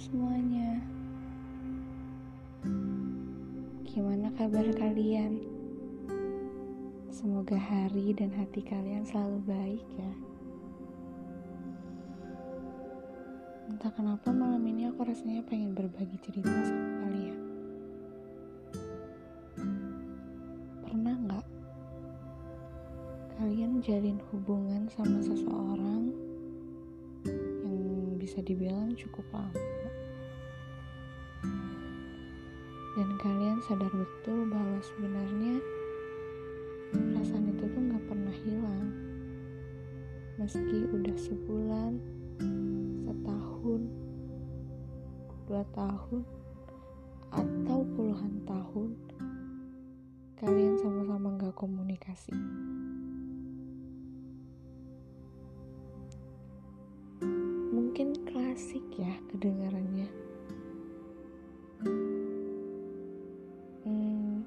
semuanya. Gimana kabar kalian? Semoga hari dan hati kalian selalu baik ya. Entah kenapa malam ini aku rasanya pengen berbagi cerita sama kalian. Pernah nggak kalian jalin hubungan sama seseorang bisa dibilang cukup lama? Dan kalian sadar betul bahwa sebenarnya perasaan itu tuh nggak pernah hilang meski udah sebulan setahun dua tahun atau puluhan tahun kalian sama-sama nggak komunikasi klasik ya kedengarannya. Hmm,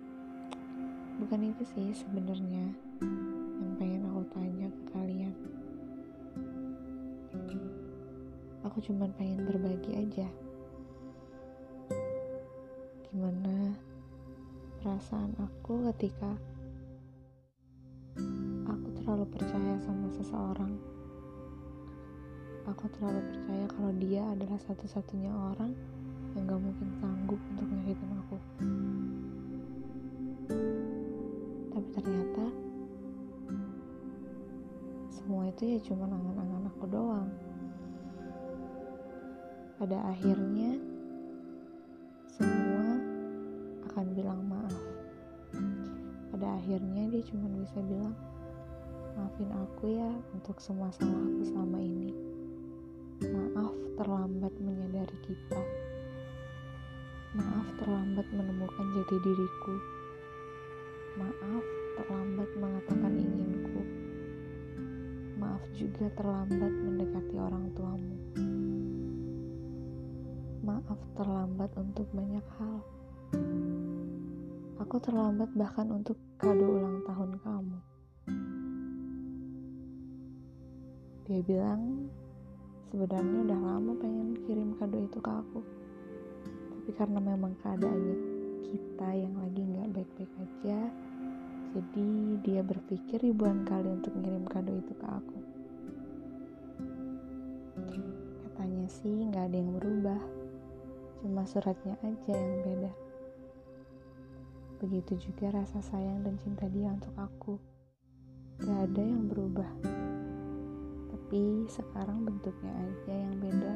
bukan itu sih sebenarnya yang pengen aku tanya ke kalian. Aku cuma pengen berbagi aja. Gimana perasaan aku ketika aku terlalu percaya sama seseorang aku terlalu percaya kalau dia adalah satu-satunya orang yang gak mungkin sanggup untuk nyakitin aku. Tapi ternyata semua itu ya cuma angan-angan aku doang. Pada akhirnya semua akan bilang maaf. Pada akhirnya dia cuma bisa bilang maafin aku ya untuk semua salah aku selama ini maaf terlambat menyadari kita maaf terlambat menemukan jati diriku maaf terlambat mengatakan inginku maaf juga terlambat mendekati orang tuamu maaf terlambat untuk banyak hal. Aku terlambat bahkan untuk kado ulang tahun kamu. Dia bilang sebenarnya udah lama pengen kirim kado itu ke aku. Tapi karena memang keadaannya kita yang lagi nggak baik-baik aja, jadi dia berpikir ribuan kali untuk ngirim kado itu ke aku. Katanya sih nggak ada yang berubah cuma suratnya aja yang beda. Begitu juga rasa sayang dan cinta dia untuk aku. Gak ada yang berubah. Tapi sekarang bentuknya aja yang beda.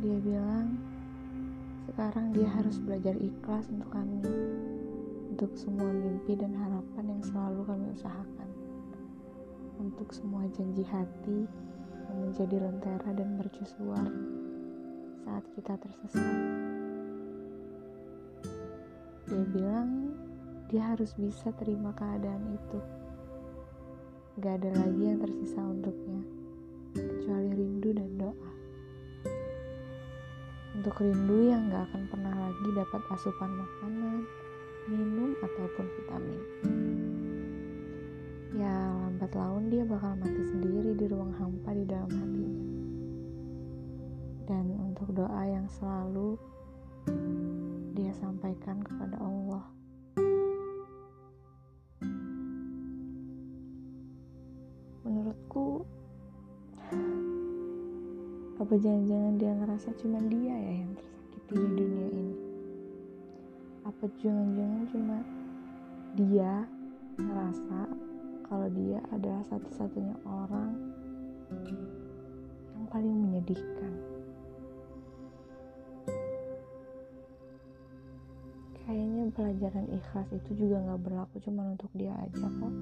Dia bilang, sekarang dia harus belajar ikhlas untuk kami. Untuk semua mimpi dan harapan yang selalu kami usahakan. Untuk semua janji hati yang menjadi lentera dan mercusuar saat kita tersesat. Dia bilang dia harus bisa terima keadaan itu. Gak ada lagi yang tersisa untuknya, kecuali rindu dan doa. Untuk rindu yang gak akan pernah lagi dapat asupan makanan, minum, ataupun vitamin. Ya, lambat laun dia bakal mati sendiri di ruang hampa di dalam hatinya dan untuk doa yang selalu dia sampaikan kepada Allah. Menurutku, apa jangan-jangan dia ngerasa cuma dia ya yang tersakiti di dunia ini? Apa jangan-jangan cuma dia ngerasa kalau dia adalah satu-satunya orang yang paling menyedihkan? kayaknya pelajaran ikhlas itu juga nggak berlaku cuma untuk dia aja kok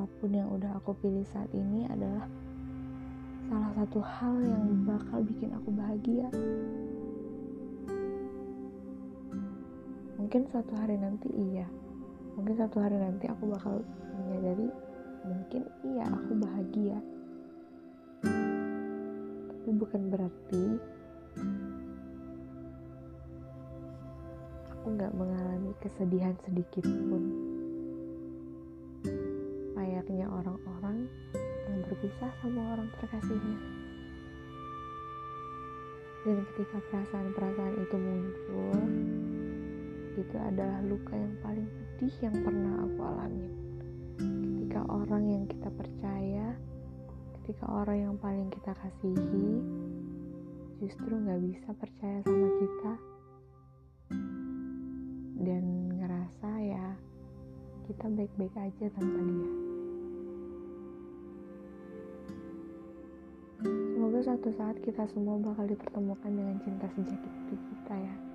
apa pun yang udah aku pilih saat ini adalah salah satu hal yang bakal bikin aku bahagia. Mungkin suatu hari nanti iya. Mungkin suatu hari nanti aku bakal menyadari mungkin iya aku bahagia. Tapi bukan berarti aku nggak mengalami kesedihan sedikit pun layaknya orang-orang yang berpisah sama orang terkasihnya. Dan ketika perasaan-perasaan itu muncul, itu adalah luka yang paling pedih yang pernah aku alami. Ketika orang yang kita percaya, ketika orang yang paling kita kasihi, justru nggak bisa percaya sama kita dan ngerasa ya kita baik-baik aja tanpa dia. Suatu saat kita semua bakal dipertemukan dengan cinta sejati kita ya.